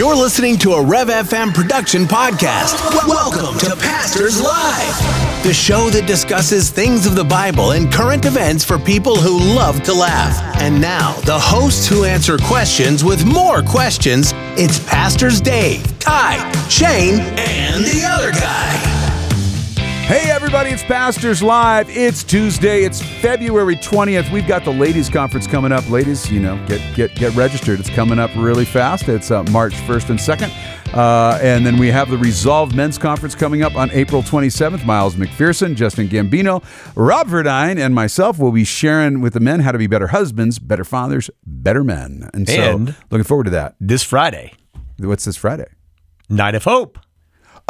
You're listening to a Rev FM production podcast. Welcome to Pastors Live, the show that discusses things of the Bible and current events for people who love to laugh. And now, the hosts who answer questions with more questions. It's Pastors Dave, Ty, Shane, and the other guy. Hey everybody, it's Pastors Live. It's Tuesday. It's February 20th. We've got the ladies conference coming up. Ladies, you know, get get get registered. It's coming up really fast. It's uh, March 1st and 2nd. Uh, and then we have the Resolve Men's Conference coming up on April 27th. Miles McPherson, Justin Gambino, Rob Verdine, and myself will be sharing with the men how to be better husbands, better fathers, better men. And so, And- looking forward to that. this Friday, What's this Friday? Night of Hope.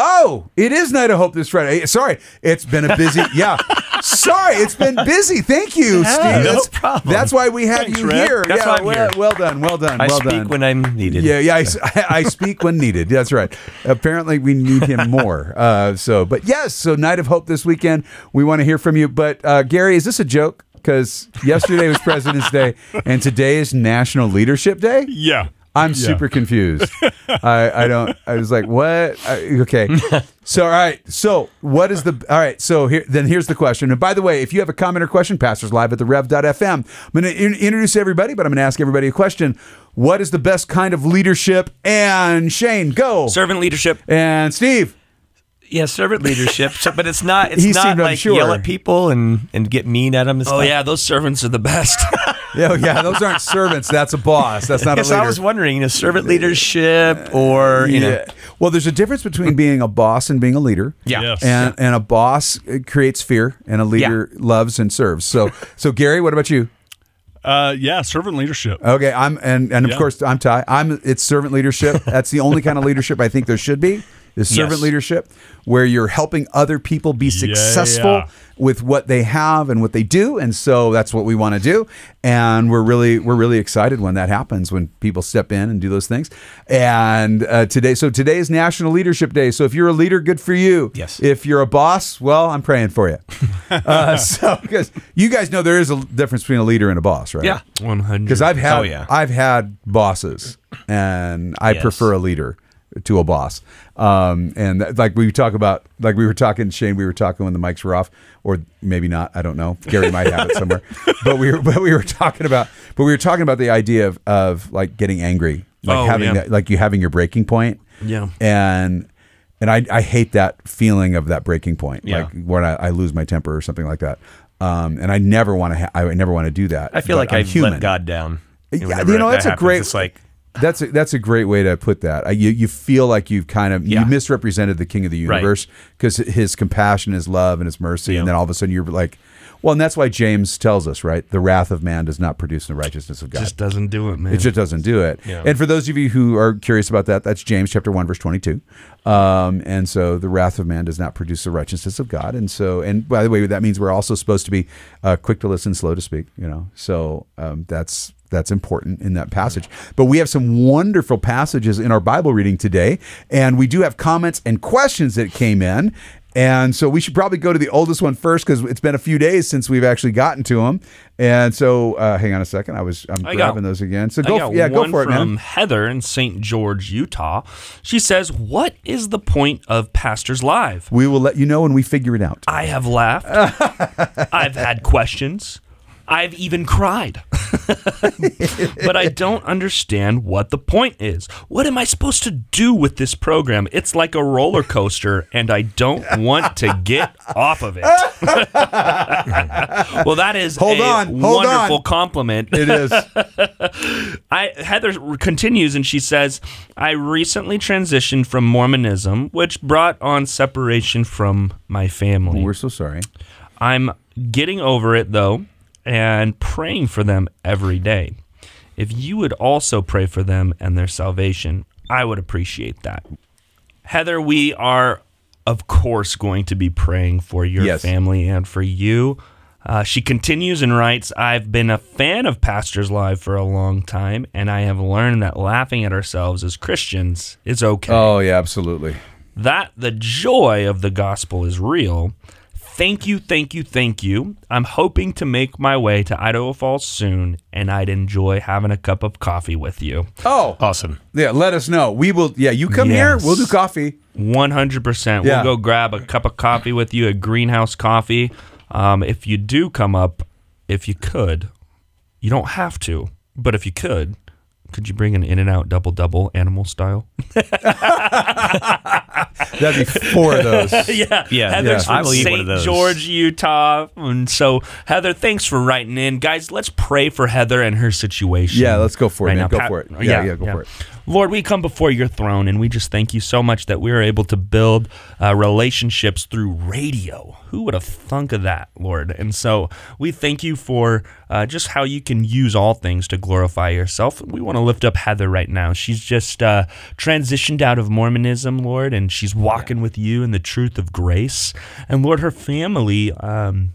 Oh, it is Night of Hope this Friday. Sorry, it's been a busy. Yeah, sorry, it's been busy. Thank you, Steve. no that's, problem. That's why we have Thanks, you Red. here. That's yeah, why I'm well, here. well done, well done, I well speak done. when I'm needed. Yeah, yeah, I, s- I speak when needed. That's right. Apparently, we need him more. Uh, so, but yes, so Night of Hope this weekend. We want to hear from you. But uh, Gary, is this a joke? Because yesterday was President's Day, and today is National Leadership Day. Yeah. I'm Yeah. super confused. I, I don't. I was like, what? I, okay. So all right. So what is the? All right. So here then here's the question. And by the way, if you have a comment or question, pastors live at the rev.fm. I'm going to in- introduce everybody, but I'm going to ask everybody a question. What is the best kind of leadership? And Shane, go. Servant leadership. And Steve. Yeah, servant leadership. So, but it's not. It's He not seemed like unsure. yell at people and and get mean at them. Oh yeah, those servants are the best. Yeah, yeah. Those aren't servants. That's a boss. That's not a Yes, leader. I was wondering, you know, servant leadership or you know, Well, there's a difference between being a boss and being a leader. Yeah. Yes. And and a boss uh, creates fear, and a leader loves and serves. So so Gary, what about you? Uh, yeah, servant leadership. Okay, I'm and and of Yeah. course I'm Ty. I'm it's servant leadership. That's the only kind of leadership I think there should be. Is servant Yes. leadership where you're helping other people be successful yeah. with what they have and what they do, and so that's what we want to do. And we're really we're really excited when that happens when people step in and do those things. And uh, today, so today is National Leadership Day. So if you're a leader, good for you. Yes. If you're a boss, well, I'm praying for you. uh, so because you guys know there is a difference between a leader and a boss, right? yeah, One hundred. because I've had Oh, yeah. I've had bosses, and I Yes. prefer a leader to a boss. Um, and that, like we talk about, like we were talking, Shane, we were talking when the mics were off, or maybe not. I don't know. Gary might have it somewhere, but we were, but we were talking about, but we were talking about the idea of of like getting angry, like Oh, having yeah. that, like you having your breaking point. Yeah. and. And I, I hate that feeling of that breaking point, Yeah. like when I, I lose my temper or something like that. Um, and I never want to. Ha- I never want to do that. I feel like I'm I've human. let God down. Yeah, you know, that that's a happens. great- It's like That's a, that's a great way to put that. You you feel like you've kind of Yeah. you misrepresented the King of the universe because his compassion, his love, and his mercy, Yeah. and then all of a sudden you're like, well, and that's why James tells us, right? The wrath of man does not produce the righteousness of God. just doesn't do it, man. It just doesn't do it. Yeah. And for those of you who are curious about that, that's James chapter 1, verse 22. Um, and so the wrath of man does not produce the righteousness of God. And so, and by the way, that means we're also supposed to be uh, quick to listen, slow to speak, you know. So um, that's that's important in that passage. But we have some wonderful passages in our Bible reading today. And we do have comments and questions that came in. And so we should probably go to the oldest one first because it's been a few days since we've actually gotten to them. And so, uh, hang on a second. I was I'm I got- grabbing those again. So go, got yeah, go for it, from man. Heather in St. George, Utah. She says, "What is the point of Pastors Live? We will let you know when we figure it out. I have laughed. I've had questions. I've even cried. but I don't understand what the point is. What am I supposed to do with this program? It's like a roller coaster, and I don't want to get off of it. well, that is Hold a on, hold wonderful on. compliment. It is. I Heather continues and she says, "I recently transitioned from Mormonism, which brought on separation from my family. We're so sorry. I'm getting over it though and praying for them every day. If you would also pray for them and their salvation, I would appreciate that." Heather, we are of course going to be praying for your Yes. family and for you. Uh, she continues and writes, I've been a fan of Pastors Live for a long time, and I have learned that laughing at ourselves as Christians is okay. Oh yeah, absolutely. That the joy of the gospel is real. Thank you, thank you, thank you. I'm hoping to make my way to Idaho Falls soon, and I'd enjoy having a cup of coffee with you. Oh, Awesome. yeah. Let us know. We will. Yeah, you come here. We'll do coffee. 100%. Yeah. We'll go grab a cup of coffee with you at Greenhouse Coffee. Um, if you do come up, if you could, you don't have to, but if you could, could you bring an In and Out double double animal style? That'd be four of those. yeah, Yeah, Heather's yeah. I from will eat St. one of those. George, Utah, and so Heather, thanks for writing in, guys. Let's pray for Heather and her situation. Yeah, let's go for it, right man. now. Go Pat- for it. Yeah, yeah, go for it. Lord, we come before your throne and we just thank you so much that we are able to build uh, relationships through radio. Who would have thunk of that, Lord? And so we thank you for uh, just how you can use all things to glorify yourself. We want to lift up Heather right now. She's just uh, transitioned out of Mormonism, Lord, and she's walking with you in the truth of grace. And Lord, her family. Um,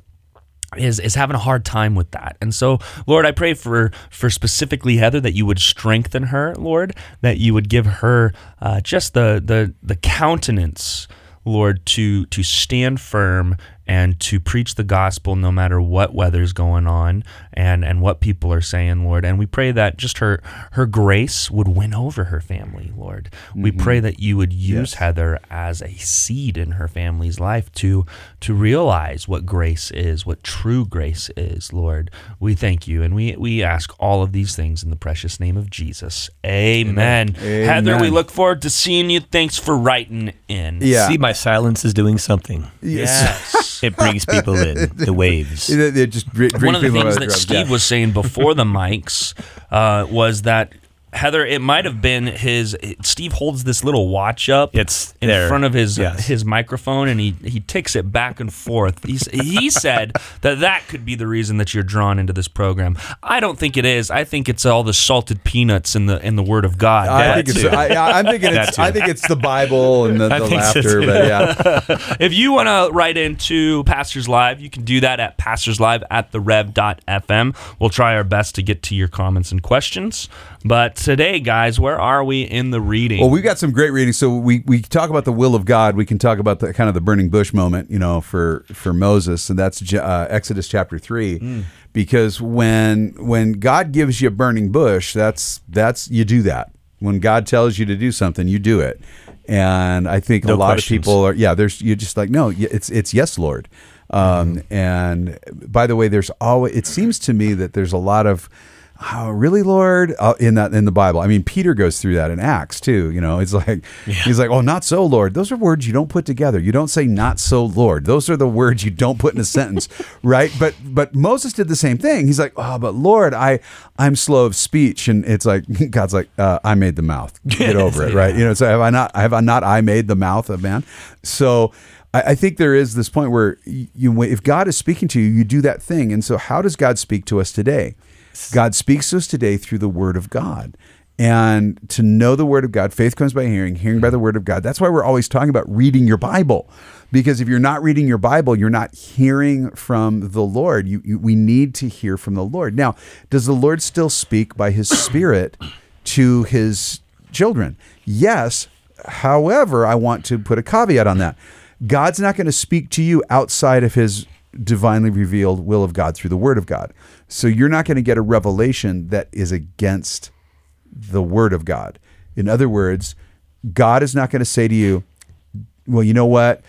is is having a hard time with that. And so, Lord, I pray for for specifically Heather that you would strengthen her, Lord, that you would give her uh, just the the the countenance, Lord, to to stand firm and to preach the gospel no matter what weather's going on and and what people are saying, Lord. And we pray that just her her grace would win over her family, Lord. We mm-hmm. pray that you would use Heather as a seed in her family's life to to realize what grace is, what true grace is, Lord. We thank you and we we ask all of these things in the precious name of Jesus. Amen. Heather, we look forward to seeing you. Thanks for writing in. Yeah. See, my silence is doing something. Yes. It brings people in, the waves. They- they just br- bring One of the people things that. Steve Yeah. was saying before the mics uh, was that Heather, it might have been his. Steve holds this little watch up. It's in there. front of his Yes. his microphone, and he he ticks it back and forth. He's, he said that that could be the reason that you're drawn into this program. I don't think it is. I think it's all the salted peanuts in the in the Word of God. I think it's. I, I'm thinking it's. I think it's the Bible and the, the think so laughter. but yeah, if you want to write into Pastors Live, you can do that at pastorslive at the rev.fm. We'll try our best to get to your comments and questions. But today, guys, where are we in the reading? Well, we've got some great readings. So we we talk about the will of God. We can talk about the kind of the burning bush moment, you know, for for Moses, and that's uh, Exodus chapter three. Because when when God gives you a burning bush, that's that's you do that. When God tells you to do something, you do it. And I think a lot questions. of people are yeah. There's you're just like no, it's it's yes, Lord. Um, And by the way, there's always it seems to me that there's a lot of Oh, really, Lord? Uh, in that in the Bible, I mean, Peter goes through that in Acts too. You know, it's like he's like, "Oh, not so, Lord." Those are words you don't put together. You don't say "not so, Lord." Those are the words you don't put in a sentence, right? But but Moses did the same thing. He's like, "Oh, but Lord, I I'm slow of speech," and it's like God's like, uh, "I made the mouth. Get over it, right?" You know, so have I not have I not I made the mouth of man? So. I I think there is this point where you, if God is speaking to you, you do that thing. And so, how does God speak to us today? God speaks to us today through the Word of God. And to know the Word of God, faith comes by hearing, hearing by the Word of God. That's why we're always talking about reading your Bible. Because if you're not reading your Bible, you're not hearing from the Lord. You, you, we need to hear from the Lord. Now, does the Lord still speak by His Spirit to His children? Yes. However, I want to put a caveat on that. God's not going to speak to you outside of His divinely revealed will of God through the Word of God. So you're not going to get a revelation that is against the Word of God. In other words, God is not going to say to you, well, you know what?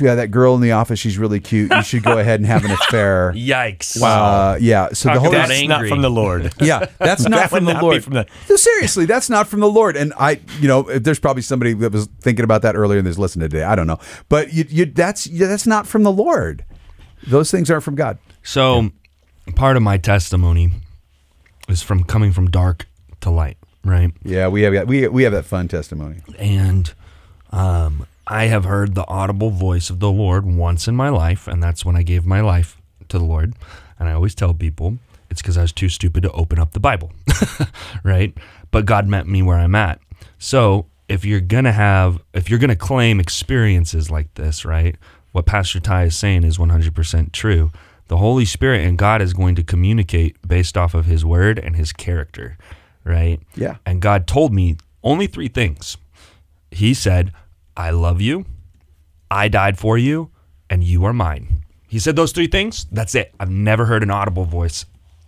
Yeah, that girl in the office, she's really cute. You should go ahead and have an affair. Yikes! Uh, yeah. So Talk the whole about That's angry. not from the Lord. yeah, that's not That from the not Lord. from the- No, seriously, that's not from the Lord. And I, you know, there's probably somebody that was thinking about that earlier and is listening today. I don't know, but you, you, that's yeah, that's not from the Lord. Those things aren't from God. So, part of my testimony is from coming from dark to light, right? Yeah, we have got, we we have that fun testimony. and um, I have heard the audible voice of the Lord once in my life, and that's when I gave my life to the Lord. And I always tell people it's because I was too stupid to open up the Bible, right? But God met me where I'm at. So if you're gonna have, if you're gonna claim experiences like this, right? What Pastor Ty is saying is 100% true. The Holy Spirit and God is going to communicate based off of His Word and His character, right? Yeah. And God told me only three things. He said, I love you, I died for you, and you are mine. He said those three things. That's it. I've never heard an audible voice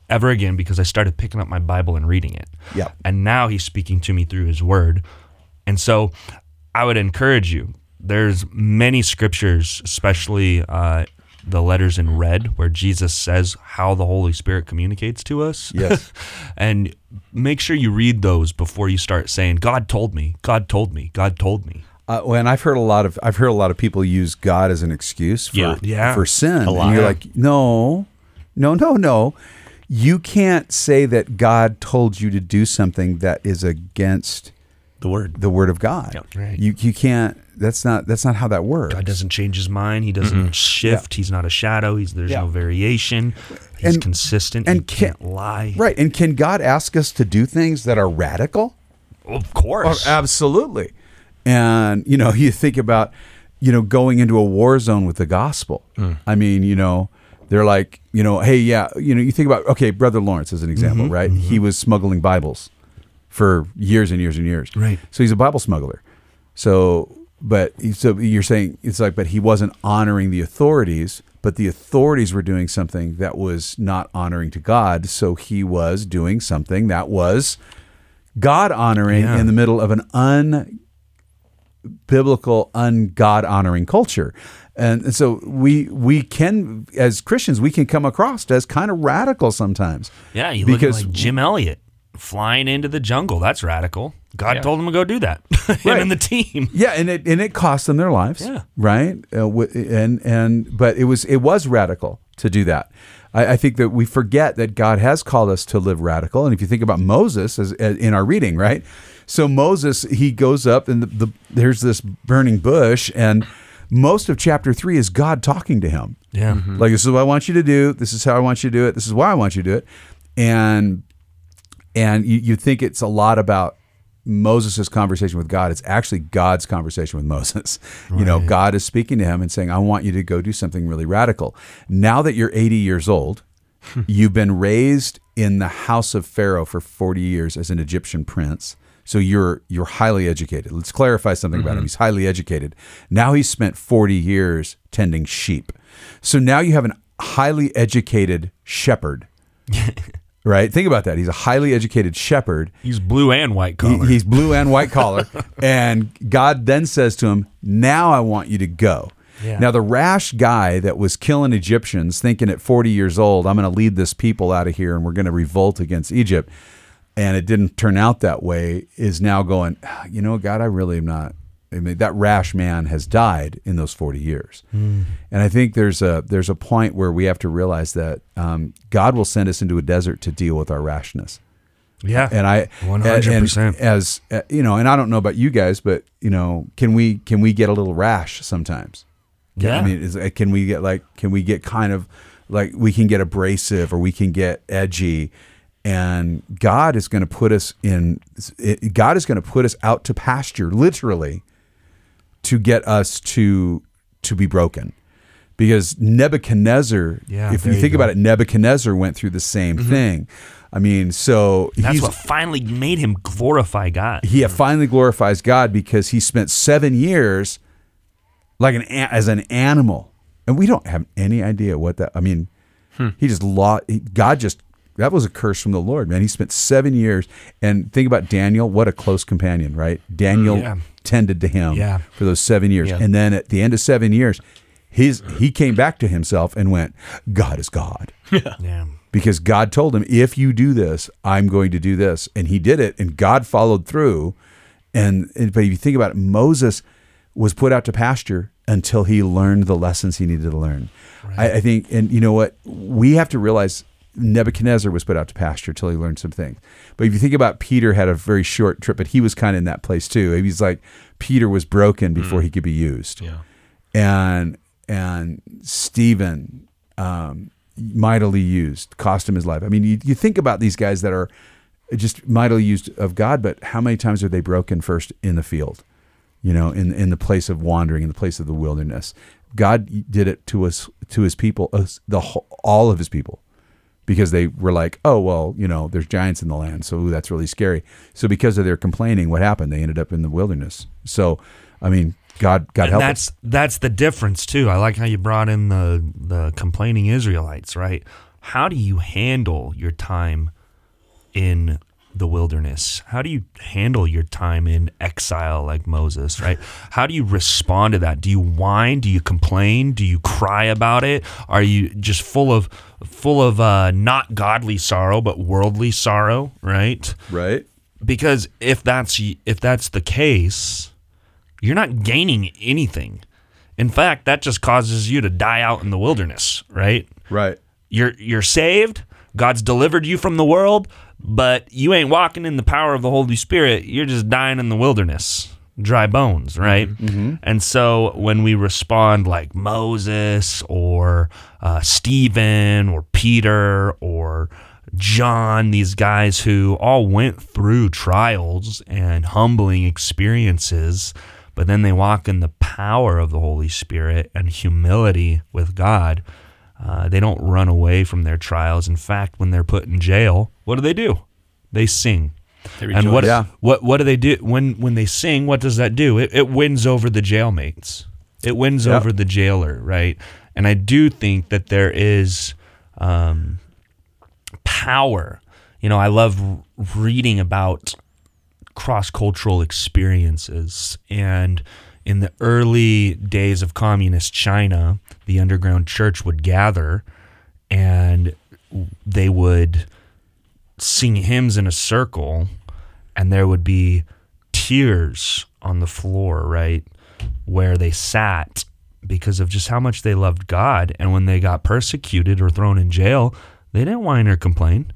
ever again because I started picking up my Bible and reading it. Yeah. And now he's speaking to me through his word. And so I would encourage you. There's many scriptures, especially uh, the letters in red, where Jesus says how the Holy Spirit communicates to us. Yes. and make sure you read those before you start saying, God told me, God told me, God told me. Uh, and I've heard a lot of I've heard a lot of people use God as an excuse for Yeah. Yeah. for sin, A lot. and you're like, no, no, no, no. You can't say that God told you to do something that is against The word. the word of God. Yep. Right. You you can't. That's not that's not how that works. God doesn't change his mind. He doesn't shift. He's not a shadow. He's there's Yeah. no variation. He's And- consistent. and he can't lie. Right. And can God ask us to do things that are radical? Of Oh, course. absolutely. And you know, you think about you know going into a war zone with the gospel. Mm. I mean, you know, they're like, you know, hey, yeah, you know, you think about okay, brother Lawrence as an example, mm-hmm, right? He mm-hmm. was smuggling Bibles for years and years and years. Right. So he's a Bible smuggler. So, but so you're saying it's like, but he wasn't honoring the authorities, but the authorities were doing something that was not honoring to God. So he was doing something that was God honoring Yeah. in the middle of an un biblical, un-God honoring culture. And, and so we we can as Christians we can come across as kind of radical sometimes. yeah, you look at because like Jim Elliot flying into the jungle. That's radical. God told him to go do that. Him Right. and the team. Yeah, and it and it cost them their lives. Yeah. right. Uh, and and but it was it was radical to do that. I, I think that we forget that God has called us to live radical. And if you think about Moses as, as in our reading, right? So Moses he goes up and the, the there's this burning bush and most of chapter three is God talking to him. Yeah. Mm-hmm. Mm-hmm. Like this is what I want you to do. This is how I want you to do it. This is why I want you to do it. And and you, you think it's a lot about Moses' conversation with God. It's actually God's conversation with Moses. You know, God is speaking to him and saying, I want you to go do something really radical. Now that you're 80 years old, hmm. you've been raised in the house of Pharaoh for 40 years as an Egyptian prince. So you're you're highly educated. Let's clarify something about him. Mm-hmm. He's highly educated. Now he's spent 40 years tending sheep. So now you have an highly educated shepherd. right? Think about that. He's a highly educated shepherd. He's blue and white He- collar. he's blue and white collar. and God then says to him, Now I want you to go. Yeah. Now, the rash guy that was killing Egyptians, thinking at 40 years old, I'm going to lead this people out of here and we're going to revolt against Egypt, and it didn't turn out that way, is now going, "Ah, You know, God, I really am not. I mean, that rash man has died in those 40 years. Hmm. And I think there's a there's a point where we have to realize that um, God will send us into a desert to deal with our rashness yeah. and I One and- hundred and percent. as uh, you know, and I don't know about you guys, but you know, can we can we get a little rash sometimes? Can- Yeah. I mean, is, uh, can we get like can we get kind of like we can get abrasive or we can get edgy, and God is going to put us in. it- God is going to put us out to pasture, literally, to get us to to be broken. Because Nebuchadnezzar, Yeah, if you you think go. about it, Nebuchadnezzar went through the same mm-hmm. thing. I mean, so That's what finally made him glorify God. he mm. finally glorifies God because he spent seven years like an as an animal, and we don't have any idea what that. I mean, hmm. he just lost. God just that was a curse from the Lord, man. He spent seven years, and think about Daniel. What a close companion, right? Daniel mm, Yeah. Tended to him Yeah. for those seven years, Yeah. and then at the end of seven years, his he came back to himself and went, "God is God." Yeah. because God told him, if you do this, I'm going to do this. And he did it, and God followed through. And, and- but if you think about it, Moses was put out to pasture until he learned the lessons he needed to learn. I, I think, and you know what? We have to realize Nebuchadnezzar was put out to pasture till he learned some things. But if you think about Peter had a very short trip, but he was kind of in that place too. He's like Peter was broken before he could be used Yeah. and and Stephen um, mightily used, cost him his life. I mean, you, you think about these guys that are just mightily used of God, but how many times are they broken first in the field? You know, in in the place of wandering, in the place of the wilderness. God did it to us, to His people, us, the whole, all of His people, because they were like, oh well, you know, there's giants in the land, so ooh, that's really scary. So because of their complaining, what happened? They ended up in the wilderness. So, I mean, God, God and help that's us. that's the difference too. I like how you brought in the the complaining Israelites, right? How do you handle your time in the wilderness? How do you handle your time in exile like Moses, right? How do you respond to that? Do you whine? Do you complain? Do you cry about it? Are you just full of full of uh, not godly sorrow but worldly sorrow, right? Right? because if that's if that's the case, you're not gaining anything. In fact, that just causes you to die out in the wilderness, right? Right. You're you're saved. God's delivered you from the world, but you ain't walking in the power of the Holy Spirit. You're just dying in the wilderness, dry bones, right? And so when we respond like Moses or uh, Stephen or Peter or John, these guys who all went through trials and humbling experiences, but then they walk in the power of the Holy Spirit and humility with God. Uh, they don't run away from their trials. In fact, when they're put in jail, what do they do? They sing. and what, Yeah. what what do they do when when they sing? What does that do? It, it wins over the jailmates. It wins Yep. over the jailer, right? And I do think that there is um, power. You know, I love reading about cross cultural experiences. And in the early days of communist China, the underground church would gather and they would sing hymns in a circle, and there would be tears on the floor, right? Where they sat because of just how much they loved God. And when they got persecuted or thrown in jail, they didn't whine or complain.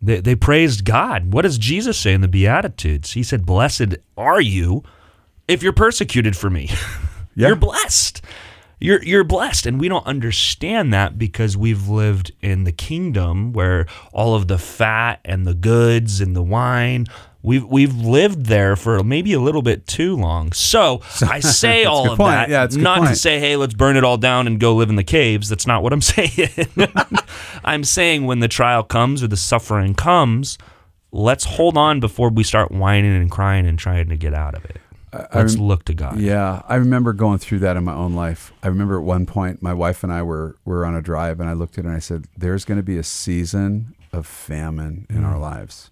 They, they praised God. What does Jesus say in the Beatitudes? He said, Blessed are you if you're persecuted for me. Yeah. You're blessed. You're you're blessed. And we don't understand that because we've lived in the kingdom where all of the fat and the goods and the wine We've we've lived there for maybe a little bit too long. So I say all of point. that Yeah, not to say, hey, let's burn it all down and go live in the caves. That's not what I'm saying. I'm saying when the trial comes or the suffering comes, let's hold on before we start whining and crying and trying to get out of it. Let's rem- look to God. Yeah, I remember going through that in my own life. I remember at one point, my wife and I were were on a drive, and I looked at her and I said, "There's going to be a season of famine in our mm. lives."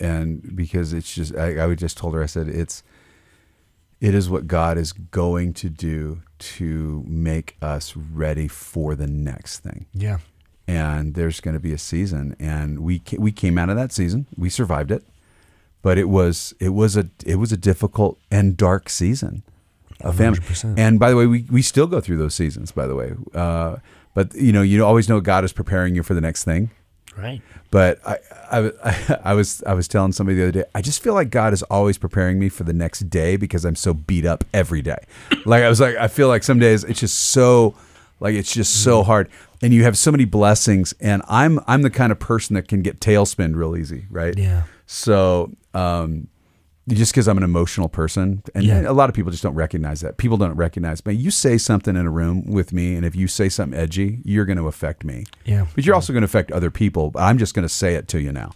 And because it's just, I, I would just told her, I said, "It's, it is what God is going to do to make us ready for the next thing." Yeah. and there's going to be a season and we ca- we came out of that season we survived it but it was it was a it was a difficult and dark season of famine 100%. and by the way we, we still go through those seasons by the way uh, but you know you always know God is preparing you for the next thing Right. but I, I, I was I was telling somebody the other day, I just feel like God is always preparing me for the next day because I'm so beat up every day. Like I was like, I feel like some days it's just so like it's just so Mm-hmm. hard, and you have so many blessings, and I'm I'm the kind of person that can get tailspinned real easy, right? Yeah. So um, just because I'm an emotional person, and Yeah. a lot of people just don't recognize that. People don't recognize, but you say something in a room with me, and if you say something edgy, you're going to affect me. Yeah. But you're also going to affect other people. I'm just going to say it to you now,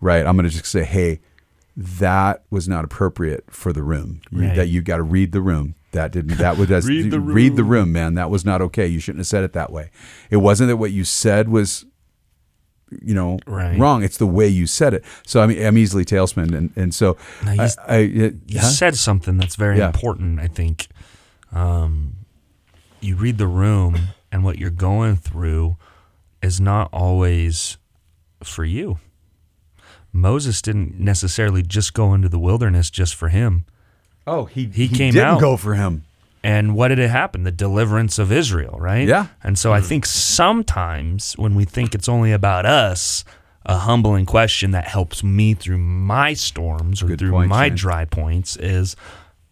right? I'm going to just say, hey, that was not appropriate for the room. Right. That you got to read the room. That didn't. That was that's, Read the room. read the room, man. That was not okay. You shouldn't have said it that way. It wasn't that what you said was, you know, Right. wrong. It's the way you said it. So I mean, I'm easily tailspinned, and and so I, I it- You huh? said something that's very Yeah. important, I think. Um, you read the room, and what you're going through is not always for you. Moses didn't necessarily just go into the wilderness just for him. oh, he he came didn't out. go for him. And what did it happen? The deliverance of Israel, right? Yeah. And so I mm-hmm. think sometimes when we think it's only about us, a humbling question that helps me through my storms or Good through point, my dry points is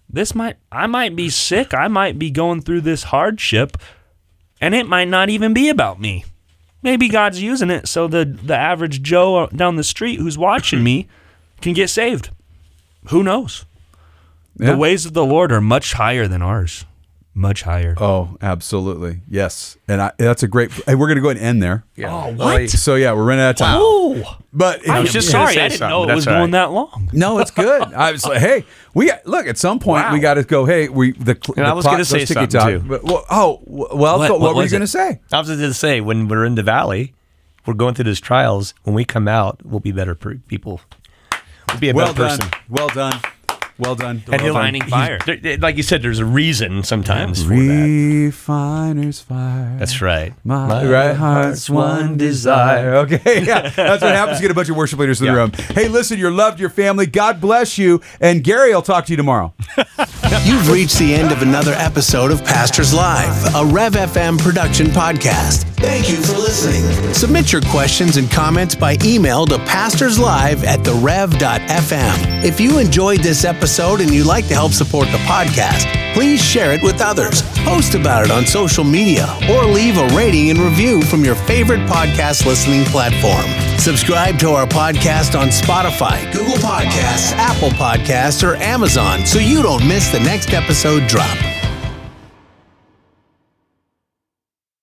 this might I might be sick, I might be going through this hardship, and it might not even be about me. Maybe God's using it so the the average Joe down the street who's watching me can get saved. Who knows? Yeah. The ways of the Lord are much higher than ours. much higher. Oh, absolutely. Yes. And I, that's a great. Hey, we're going to go ahead and end there. Oh, what? So yeah, we're running out of time. Oh, But I was just sorry. I didn't know it was that's all going that long. No, it's good. I was like, hey, we look at some point Wow. we got to go. Hey, we the, cl- And the I was clock gonna say something, tock. too. But, well, oh, well, What? go- what, What were you going to say? I was just going to say, when we're in the valley, we're going through those trials. When we come out, we'll be better people. We'll be a Well better done. person. Well done. Well done. And he'll- Refining he's- fire. there- like you said, there's a reason sometimes for that. Refiner's fire. That's right. My, right heart's one desire. Okay, yeah, that's what happens. to Get a bunch of worship leaders in the Yeah. room. Hey, listen, you're loved, your family. God bless you. And Gary, I'll talk to you tomorrow. You've reached the end of another episode of Pastors Live, a Rev FM production podcast. Thank you for listening. Submit your questions and comments by email to pastorslive at therev.fm. If you enjoyed this episode and you'd like to help support the podcast, please share it with others, post about it on social media, or leave a rating and review from your favorite podcast listening platform. Subscribe to our podcast on Spotify, Google Podcasts, Apple Podcasts, or Amazon so you don't miss the next episode drop.